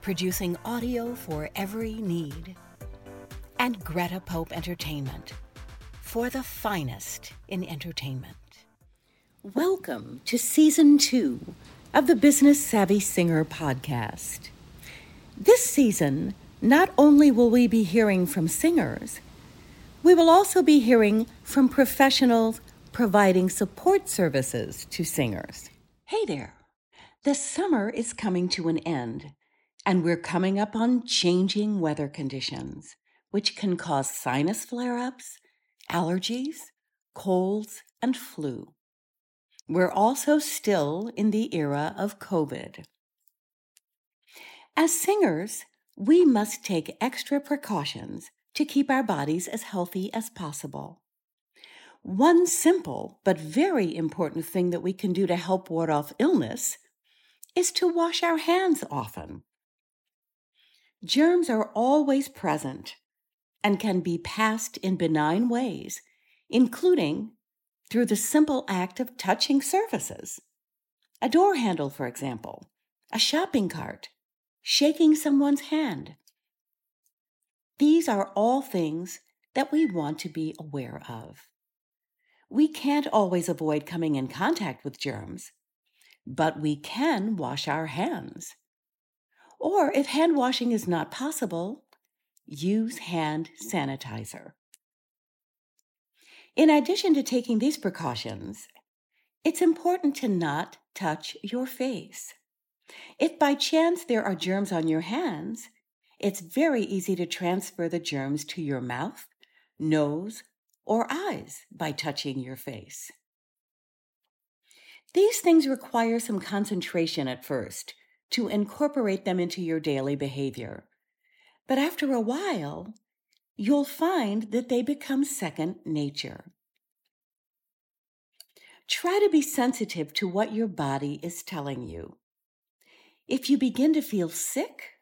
producing audio for every need. And Greta Pope Entertainment, for the finest in entertainment. Welcome to season two of the Business Savvy Singer podcast. This season, not only will we be hearing from singers, we will also be hearing from professionals providing support services to singers. Hey there! The summer is coming to an end, and we're coming up on changing weather conditions, which can cause sinus flare ups, allergies, colds, and flu. We're also still in the era of COVID. As singers, we must take extra precautions to keep our bodies as healthy as possible. One simple but very important thing that we can do to help ward off illness is to wash our hands often. Germs are always present and can be passed in benign ways, including through the simple act of touching surfaces. A door handle, for example, a shopping cart, shaking someone's hand. These are all things that we want to be aware of. We can't always avoid coming in contact with germs, but we can wash our hands. Or if hand washing is not possible, use hand sanitizer. In addition to taking these precautions, it's important to not touch your face. If by chance there are germs on your hands, it's very easy to transfer the germs to your mouth, nose, or eyes by touching your face. These things require some concentration at first to incorporate them into your daily behavior. But after a while, you'll find that they become second nature. Try to be sensitive to what your body is telling you. If you begin to feel sick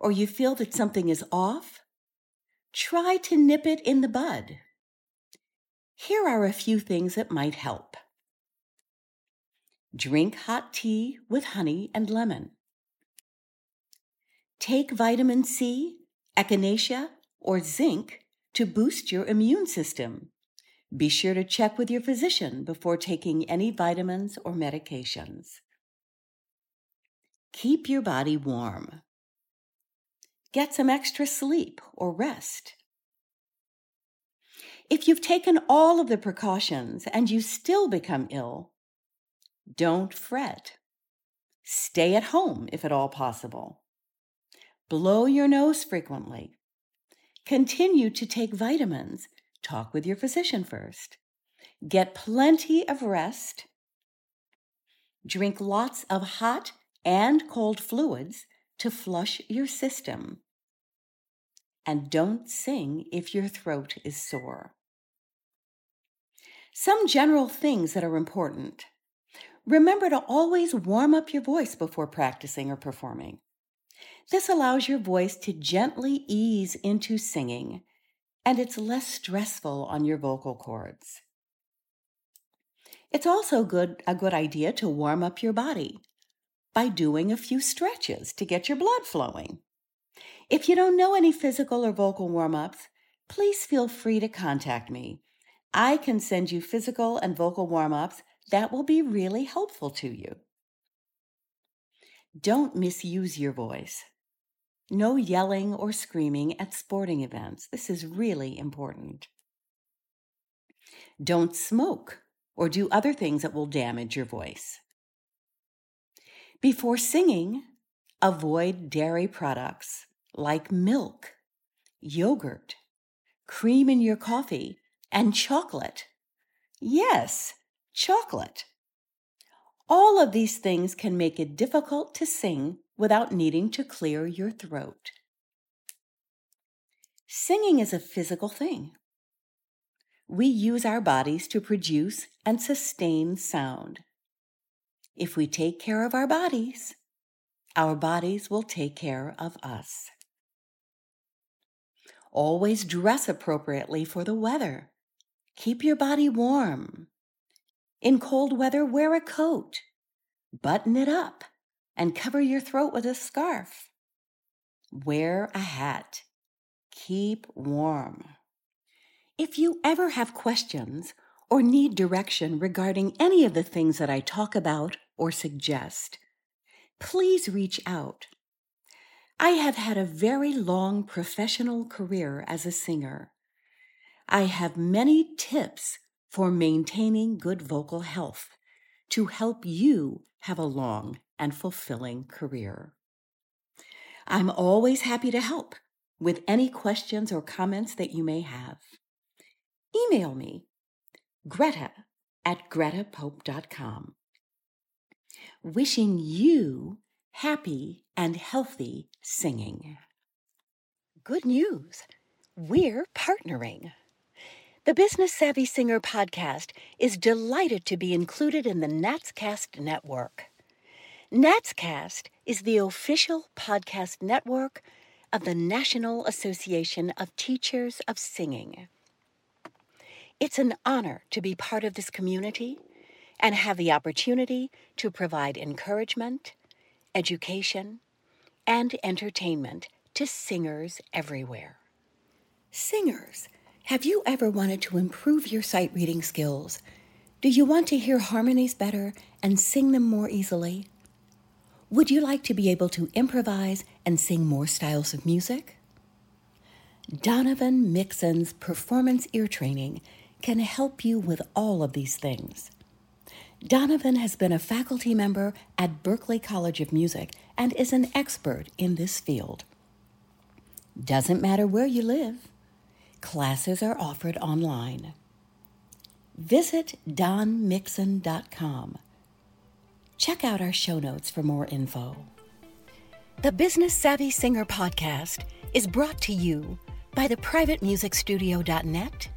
or you feel that something is off, try to nip it in the bud. Here are a few things that might help. Drink hot tea with honey and lemon. Take vitamin C, echinacea, or zinc to boost your immune system. Be sure to check with your physician before taking any vitamins or medications. Keep your body warm. Get some extra sleep or rest. If you've taken all of the precautions and you still become ill, don't fret. Stay at home if at all possible. Blow your nose frequently. Continue to take vitamins. Talk with your physician first. Get plenty of rest. Drink lots of hot and cold fluids to flush your system. And don't sing if your throat is sore. Some general things that are important. Remember to always warm up your voice before practicing or performing. This allows your voice to gently ease into singing, and it's less stressful on your vocal cords. It's also good, a good idea to warm up your body by doing a few stretches to get your blood flowing. If you don't know any physical or vocal warm ups, please feel free to contact me. I can send you physical and vocal warm ups that will be really helpful to you. Don't misuse your voice. No yelling or screaming at sporting events. This is really important. Don't smoke or do other things that will damage your voice. Before singing, avoid dairy products like milk, yogurt, cream in your coffee, and chocolate. Yes, chocolate. All of these things can make it difficult to sing without needing to clear your throat. Singing is a physical thing. We use our bodies to produce and sustain sound. If we take care of our bodies, our bodies will take care of us. Always dress appropriately for the weather. Keep your body warm. In cold weather, wear a coat. Button it up and cover your throat with a scarf. Wear a hat. Keep warm. If you ever have questions or need direction regarding any of the things that I talk about or suggest, please reach out. I have had a very long professional career as a singer. I have many tips for maintaining good vocal health to help you have a long and fulfilling career. I'm always happy to help with any questions or comments that you may have. Email me, greta at gretapope.com. Wishing you happy and healthy singing. Good news! We're partnering. The Business Savvy Singer podcast is delighted to be included in the Natscast network. Natscast is the official podcast network of the National Association of Teachers of Singing. It's an honor to be part of this community and have the opportunity to provide encouragement, education, and entertainment to singers everywhere. Singers, have you ever wanted to improve your sight reading skills? Do you want to hear harmonies better and sing them more easily? Would you like to be able to improvise and sing more styles of music? Donovan Mixon's performance ear training can help you with all of these things. Donovan has been a faculty member at Berklee College of Music and is an expert in this field. Doesn't matter where you live, classes are offered online. Visit donmixon.com. Check out our show notes for more info. The Business Savvy Singer podcast is brought to you by the privatemusicstudio.net,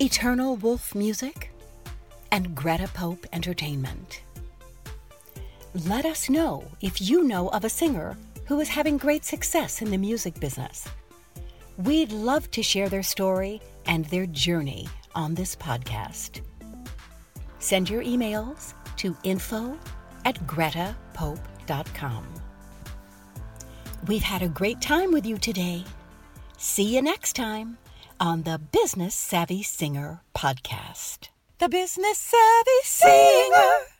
Eternal Wolf Music, and Greta Pope Entertainment. Let us know if you know of a singer who is having great success in the music business. We'd love to share their story and their journey on this podcast. Send your emails to info at gretapope.com. We've had a great time with you today. See you next time on the Business Savvy Singer podcast. The Business Savvy Singer.